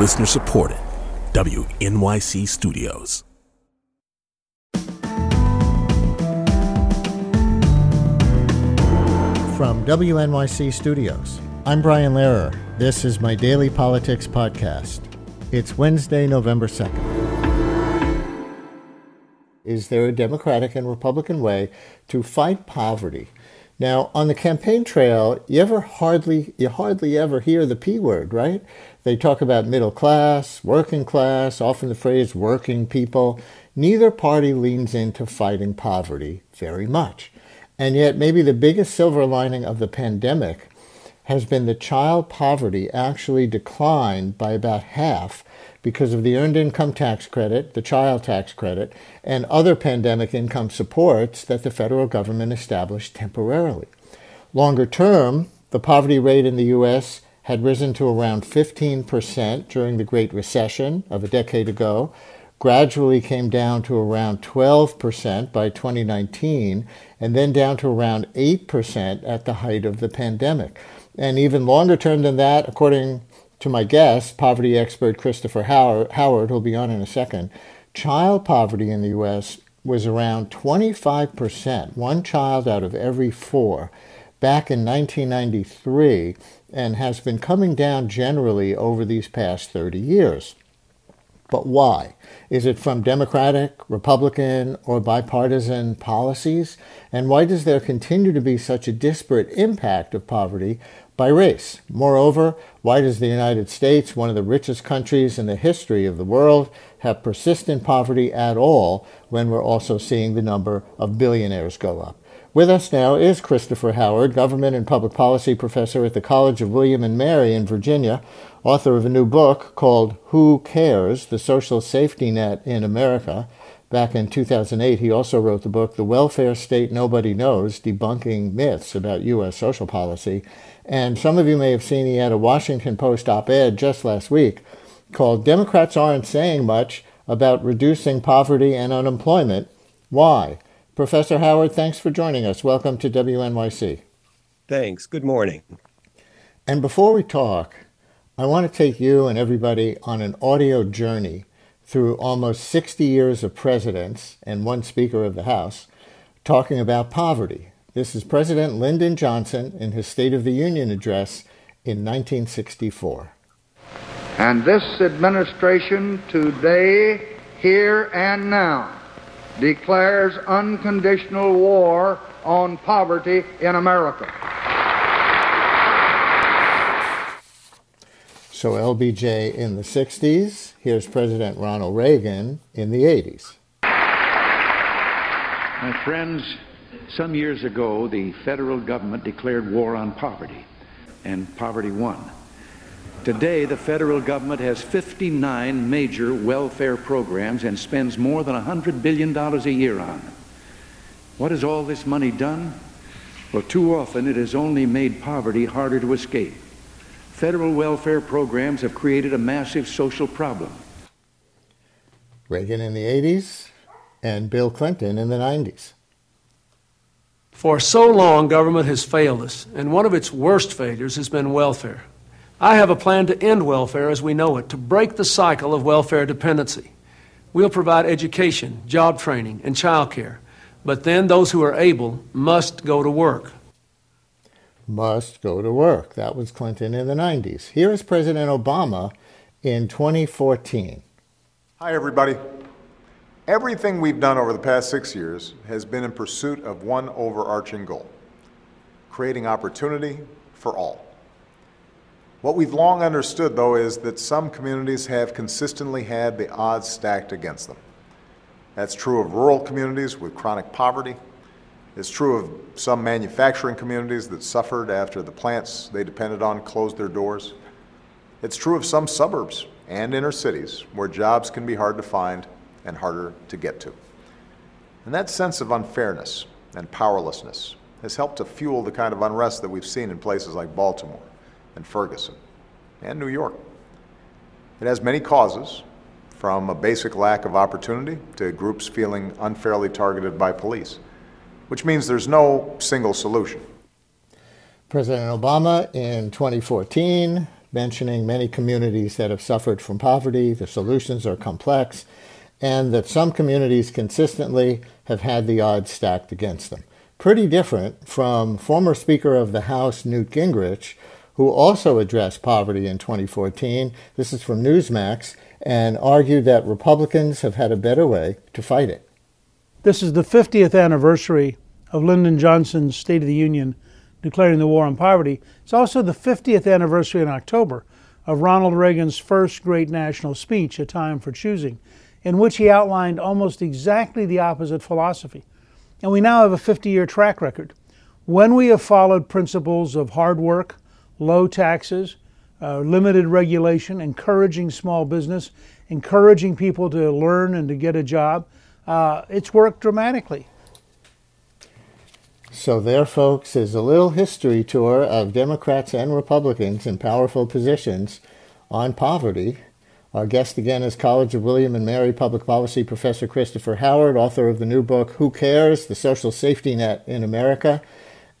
Listener supported. WNYC Studios. From WNYC Studios, I'm Brian Lehrer. This is my daily politics podcast. It's Wednesday, November 2nd. Is there a Democratic and Republican way to fight poverty? Now, on the campaign trail, you ever hardly you hardly ever hear the P word, right? They talk about middle class, working class, often the phrase working people. Neither party leans into fighting poverty very much. And yet, maybe the biggest silver lining of the pandemic has been that child poverty actually declined by about half because of the Earned Income Tax Credit, the Child Tax Credit, and other pandemic income supports that the federal government established temporarily. Longer term, the poverty rate in the U.S. had risen to around 15% during the Great Recession of a decade ago, gradually came down to around 12% by 2019, and then down to around 8% at the height of the pandemic. And even longer term than that, according to my guest, poverty expert Christopher Howard, who'll be on in a second, child poverty in the U.S. was around 25%, one child out of every four, back in 1993, and has been coming down generally over these past 30 years. But why? Is it from Democratic, Republican, or bipartisan policies? And why does there continue to be such a disparate impact of poverty by race? Moreover, why does the United States, one of the richest countries in the history of the world, have persistent poverty at all when we're also seeing the number of billionaires go up? With us now is Christopher Howard, government and public policy professor at the College of William and Mary in Virginia, author of a new book called Who Cares? The Social Safety Net in America. Back in 2008, he also wrote the book The Welfare State Nobody Knows Debunking Myths About U.S. Social Policy. And some of you may have seen he had a Washington Post op ed just last week called Democrats Aren't Saying Much About Reducing Poverty and Unemployment. Why? Professor Howard, thanks for joining us. Welcome to WNYC. Thanks. Good morning. And before we talk, I want to take you and everybody on an audio journey through almost 60 years of presidents and one Speaker of the House talking about poverty. This is President Lyndon Johnson in his State of the Union address in 1964. And this administration today, here and now, declares unconditional war on poverty in America. So LBJ in the 60s, here's President Ronald Reagan in the 80s. My friends, some years ago, the federal government declared war on poverty, and poverty won. Today, the federal government has 59 major welfare programs and spends more than $100 billion a year on them. What has all this money done? Well, too often it has only made poverty harder to escape. Federal welfare programs have created a massive social problem. Reagan in the 80s and Bill Clinton in the 90s. For so long, government has failed us, and one of its worst failures has been welfare. I have a plan to end welfare as we know it, to break the cycle of welfare dependency. We'll provide education, job training, and child care. But then those who are able must go to work. Must go to work. That was Clinton in the 90s. Here is President Obama in 2014. Hi, everybody. Everything we've done over the past six years has been in pursuit of one overarching goal creating opportunity for all. What we've long understood, though, is that some communities have consistently had the odds stacked against them. That's true of rural communities with chronic poverty. It's true of some manufacturing communities that suffered after the plants they depended on closed their doors. It's true of some suburbs and inner cities where jobs can be hard to find and harder to get to. And that sense of unfairness and powerlessness has helped to fuel the kind of unrest that we've seen in places like Baltimore and Ferguson and New York. It has many causes, from a basic lack of opportunity to groups feeling unfairly targeted by police, which means there's no single solution. President Obama in 2014 mentioning many communities that have suffered from poverty, the solutions are complex, and that some communities consistently have had the odds stacked against them. Pretty different from former Speaker of the House Newt Gingrich, who also addressed poverty in 2014. This is from Newsmax and argued that Republicans have had a better way to fight it. This is the 50th anniversary of Lyndon Johnson's State of the Union declaring the war on poverty. It's also the 50th anniversary in October of Ronald Reagan's first great national speech, A Time for Choosing, in which he outlined almost exactly the opposite philosophy. And we now have a 50 year track record. When we have followed principles of hard work, low taxes, uh, limited regulation, encouraging small business, encouraging people to learn and to get a job, uh, it's worked dramatically. So, there, folks, is a little history tour of Democrats and Republicans in powerful positions on poverty. Our guest again is College of William and Mary Public Policy Professor Christopher Howard, author of the new book, Who Cares? The Social Safety Net in America.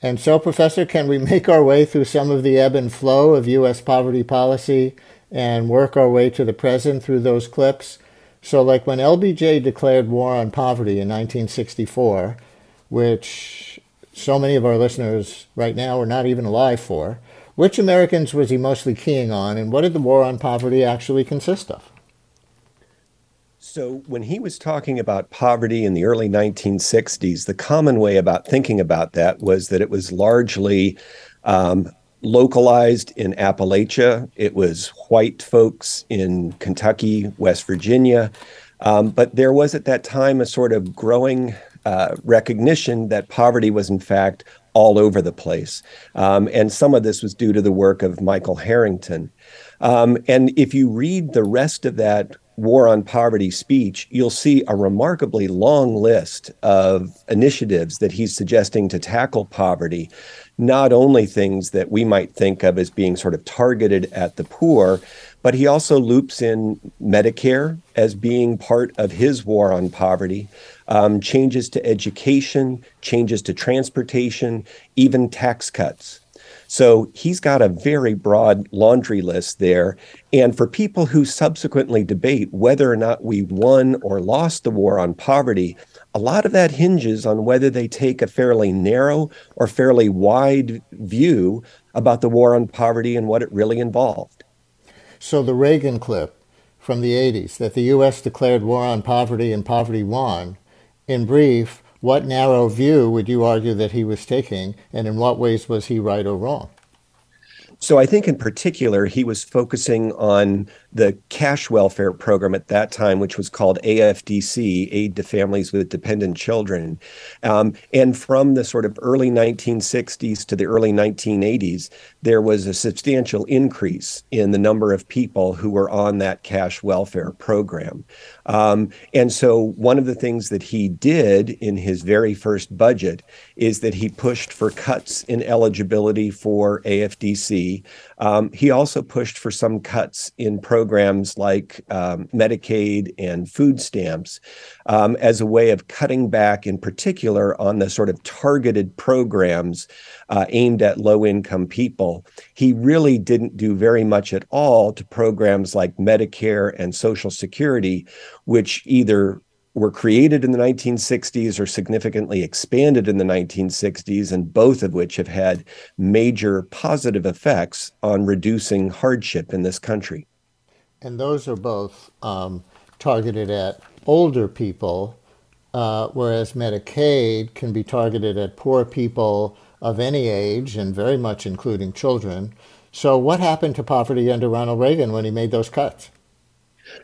And so, Professor, can we make our way through some of the ebb and flow of U.S. poverty policy and work our way to the present through those clips? So, like when LBJ declared war on poverty in 1964, which so many of our listeners right now are not even alive for. Which Americans was he mostly keying on, and what did the war on poverty actually consist of? So, when he was talking about poverty in the early 1960s, the common way about thinking about that was that it was largely um, localized in Appalachia. It was white folks in Kentucky, West Virginia. Um, but there was at that time a sort of growing uh, recognition that poverty was, in fact, all over the place. Um, and some of this was due to the work of Michael Harrington. Um, and if you read the rest of that War on Poverty speech, you'll see a remarkably long list of initiatives that he's suggesting to tackle poverty. Not only things that we might think of as being sort of targeted at the poor, but he also loops in Medicare as being part of his war on poverty, um, changes to education, changes to transportation, even tax cuts. So he's got a very broad laundry list there. And for people who subsequently debate whether or not we won or lost the war on poverty, a lot of that hinges on whether they take a fairly narrow or fairly wide view about the war on poverty and what it really involved. So the Reagan clip from the 80s that the U.S. declared war on poverty and poverty won, in brief, what narrow view would you argue that he was taking, and in what ways was he right or wrong? So I think in particular, he was focusing on the cash welfare program at that time, which was called AFDC, Aid to Families with Dependent Children. Um, and from the sort of early 1960s to the early 1980s, there was a substantial increase in the number of people who were on that cash welfare program. Um, and so one of the things that he did in his very first budget is that he pushed for cuts in eligibility for AFDC. Um, he also pushed for some cuts in programs like um, Medicaid and food stamps um, as a way of cutting back, in particular, on the sort of targeted programs uh, aimed at low income people. He really didn't do very much at all to programs like Medicare and Social Security, which either were created in the 1960s or significantly expanded in the 1960s, and both of which have had major positive effects on reducing hardship in this country. And those are both um, targeted at older people, uh, whereas Medicaid can be targeted at poor people of any age and very much including children. So, what happened to poverty under Ronald Reagan when he made those cuts?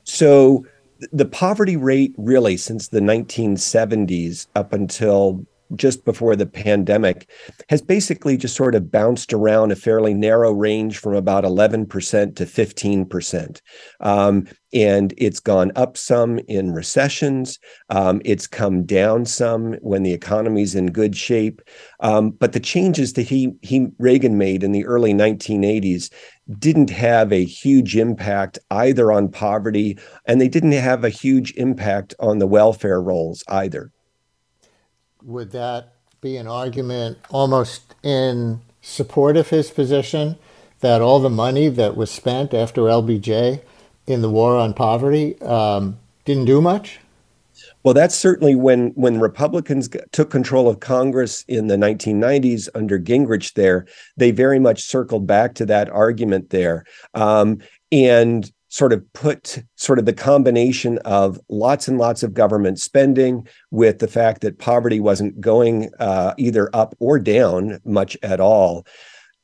So, the poverty rate really since the 1970s up until just before the pandemic has basically just sort of bounced around a fairly narrow range from about 11% to 15%. Um, and it's gone up some in recessions. Um, it's come down some when the economy's in good shape. Um, but the changes that he, he Reagan made in the early 1980s didn't have a huge impact either on poverty, and they didn't have a huge impact on the welfare rolls either would that be an argument almost in support of his position that all the money that was spent after LBJ in the war on poverty um, didn't do much? Well, that's certainly when when Republicans took control of Congress in the 1990s under Gingrich. There, they very much circled back to that argument there, um, and sort of put sort of the combination of lots and lots of government spending with the fact that poverty wasn't going uh, either up or down much at all.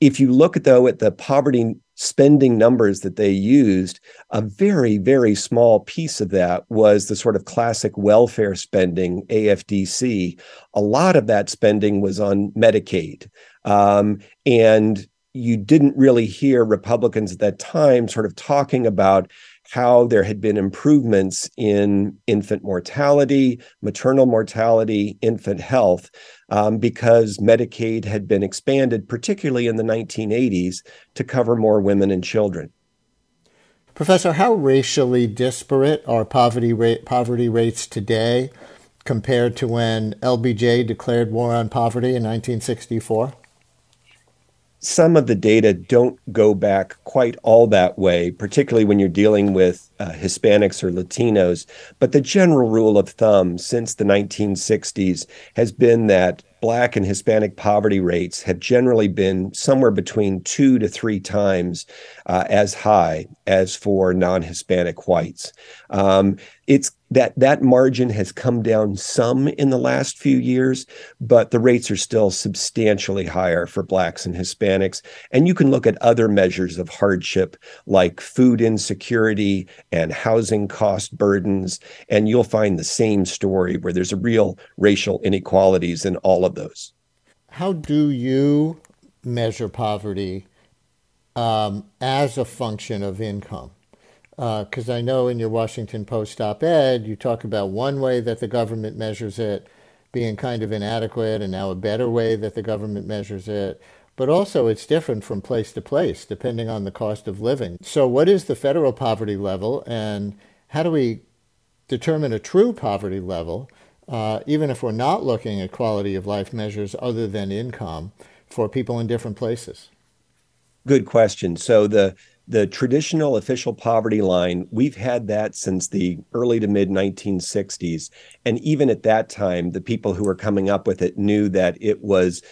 If you look though at the poverty spending numbers that they used, a very, very small piece of that was the sort of classic welfare spending, AFDC. A lot of that spending was on Medicaid. Um, and you didn't really hear Republicans at that time sort of talking about how there had been improvements in infant mortality, maternal mortality, infant health, um, because Medicaid had been expanded, particularly in the 1980s, to cover more women and children. Professor, how racially disparate are poverty rate, poverty rates today compared to when LBJ declared war on poverty in 1964? Some of the data don't go back quite all that way, particularly when you're dealing with uh, Hispanics or Latinos. But the general rule of thumb since the 1960s has been that Black and Hispanic poverty rates have generally been somewhere between two to three times uh, as high as for non Hispanic whites. Um, it's that that margin has come down some in the last few years, but the rates are still substantially higher for blacks and Hispanics. And you can look at other measures of hardship like food insecurity and housing cost burdens, and you'll find the same story where there's a real racial inequalities in all of those. How do you measure poverty um, as a function of income? Because uh, I know in your Washington Post op ed, you talk about one way that the government measures it being kind of inadequate and now a better way that the government measures it. But also, it's different from place to place depending on the cost of living. So, what is the federal poverty level, and how do we determine a true poverty level, uh, even if we're not looking at quality of life measures other than income for people in different places? Good question. So, the the traditional official poverty line, we've had that since the early to mid 1960s. And even at that time, the people who were coming up with it knew that it was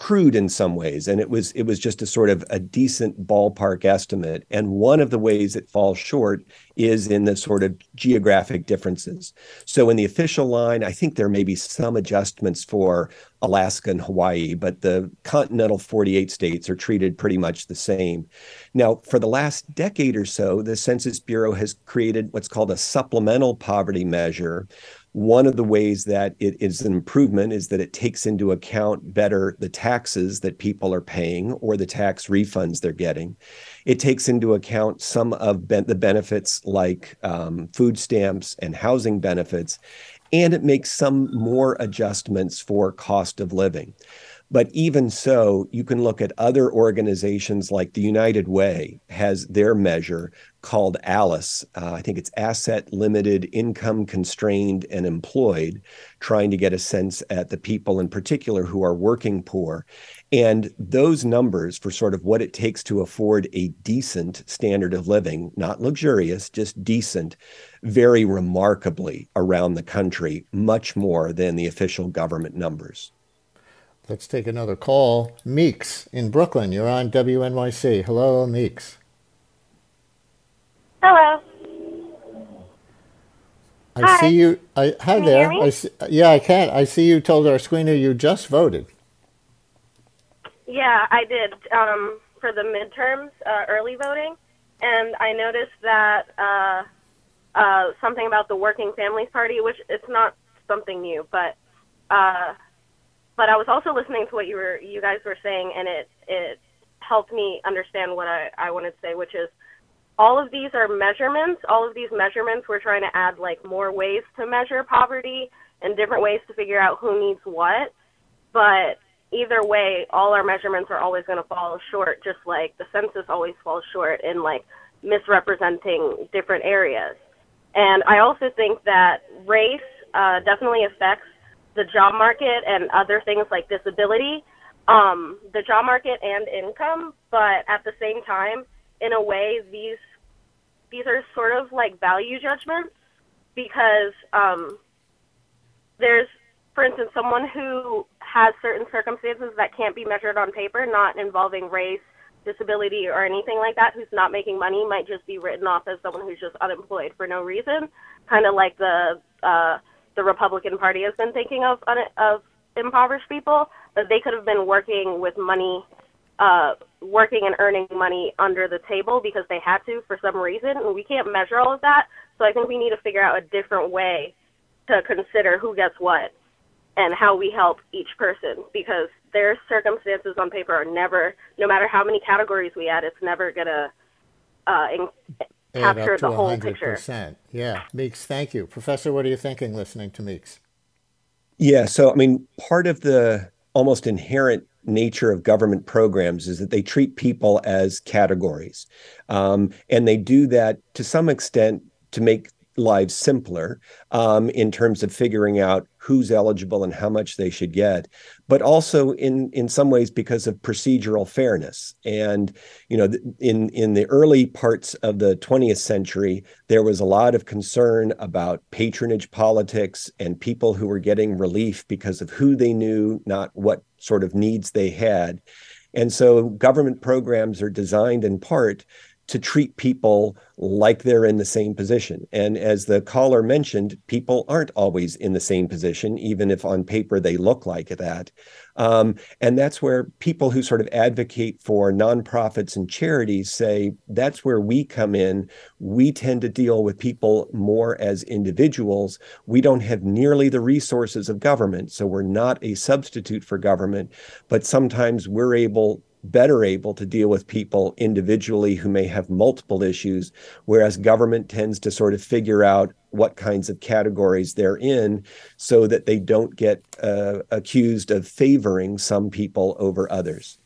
crude in some ways and it was it was just a sort of a decent ballpark estimate and one of the ways it falls short is in the sort of geographic differences. So in the official line i think there may be some adjustments for alaska and hawaii but the continental 48 states are treated pretty much the same. Now for the last decade or so the census bureau has created what's called a supplemental poverty measure one of the ways that it is an improvement is that it takes into account better the taxes that people are paying or the tax refunds they're getting. It takes into account some of ben- the benefits like um, food stamps and housing benefits, and it makes some more adjustments for cost of living. But even so, you can look at other organizations like the United Way has their measure called ALICE. Uh, I think it's Asset Limited, Income Constrained, and Employed, trying to get a sense at the people in particular who are working poor. And those numbers for sort of what it takes to afford a decent standard of living, not luxurious, just decent, vary remarkably around the country, much more than the official government numbers. Let's take another call. Meeks in Brooklyn, you're on WNYC. Hello, Meeks. Hello. I hi. see you. I, hi can there. I see, yeah, I can. I see you told our screener you just voted. Yeah, I did um, for the midterms, uh, early voting, and I noticed that uh, uh, something about the Working Families Party, which it's not something new, but uh, but I was also listening to what you were you guys were saying, and it it helped me understand what I, I wanted to say, which is all of these are measurements. All of these measurements, we're trying to add like more ways to measure poverty and different ways to figure out who needs what. But either way, all our measurements are always going to fall short, just like the census always falls short in like misrepresenting different areas. And I also think that race uh, definitely affects the job market and other things like disability. um, the job market and income, but at the same time, in a way, these these are sort of like value judgments because um, there's, for instance, someone who has certain circumstances that can't be measured on paper, not involving race, disability, or anything like that, who's not making money, might just be written off as someone who's just unemployed for no reason, kind of like the uh, the Republican Party has been thinking of of impoverished people, that they could have been working with money, uh, working and earning money under the table because they had to for some reason, and we can't measure all of that. So I think we need to figure out a different way to consider who gets what and how we help each person because their circumstances on paper are never, no matter how many categories we add, it's never gonna uh, in, capture the whole 100%. picture. Yeah, Meeks, thank you, Professor. What are you thinking listening to Meeks? Yeah, so I mean, part of the almost inherent nature of government programs is that they treat people as categories, um, and they do that to some extent to make lives simpler um, in terms of figuring out who's eligible and how much they should get, but also in in some ways because of procedural fairness. And you know, in in the early parts of the 20th century, there was a lot of concern about patronage politics and people who were getting relief because of who they knew, not what sort of needs they had. And so government programs are designed in part to treat people like they're in the same position. And as the caller mentioned, people aren't always in the same position, even if on paper they look like that. Um, and that's where people who sort of advocate for nonprofits and charities say that's where we come in. We tend to deal with people more as individuals. We don't have nearly the resources of government, so we're not a substitute for government, but sometimes we're able better able to deal with people individually who may have multiple issues, whereas government tends to sort of figure out what kinds of categories they're in so that they don't get uh, accused of favoring some people over others.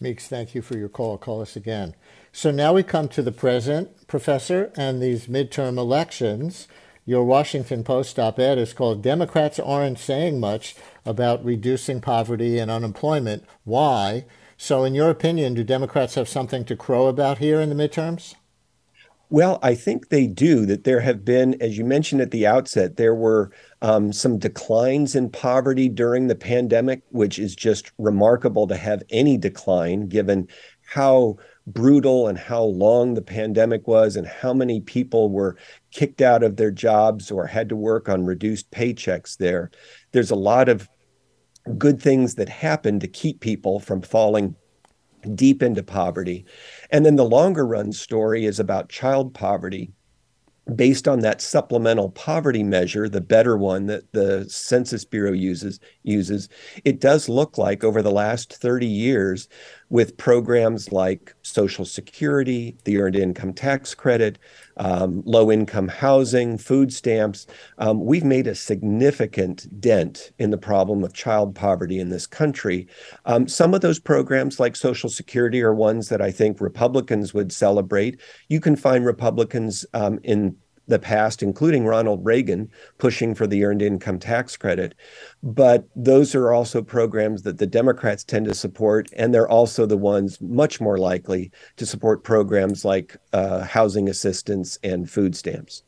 Meeks, thank you for your call. Call us again. So now we come to the present, Professor, and these midterm elections. Your Washington Post op ed is called Democrats Aren't Saying Much About Reducing Poverty and Unemployment. Why? So, in your opinion, do Democrats have something to crow about here in the midterms? Well, I think they do. That there have been, as you mentioned at the outset, there were um, some declines in poverty during the pandemic, which is just remarkable to have any decline given how brutal and how long the pandemic was and how many people were kicked out of their jobs or had to work on reduced paychecks there. There's a lot of good things that happen to keep people from falling deep into poverty. And then the longer run story is about child poverty based on that supplemental poverty measure, the better one that the Census Bureau uses, uses, it does look like over the last 30 years, with programs like Social Security, the Earned Income Tax Credit, um, low income housing, food stamps, um, we've made a significant dent in the problem of child poverty in this country. Um, some of those programs, like Social Security, are ones that I think Republicans would celebrate. You can find Republicans um, in the past, including Ronald Reagan pushing for the earned income tax credit. But those are also programs that the Democrats tend to support, and they're also the ones much more likely to support programs like uh, housing assistance and food stamps.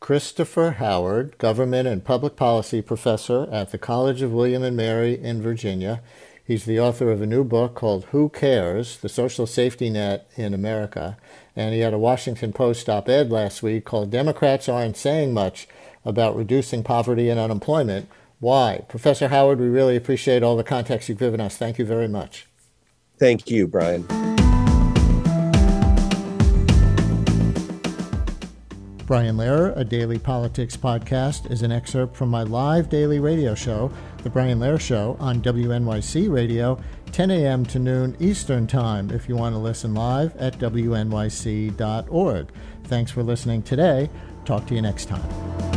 Christopher Howard, government and public policy professor at the College of William and Mary in Virginia. He's the author of a new book called Who Cares? The Social Safety Net in America. And he had a Washington Post op ed last week called Democrats Aren't Saying Much About Reducing Poverty and Unemployment. Why? Professor Howard, we really appreciate all the context you've given us. Thank you very much. Thank you, Brian. Brian Lehrer, a daily politics podcast, is an excerpt from my live daily radio show, The Brian Lehrer Show, on WNYC Radio, 10 a.m. to noon Eastern Time, if you want to listen live at WNYC.org. Thanks for listening today. Talk to you next time.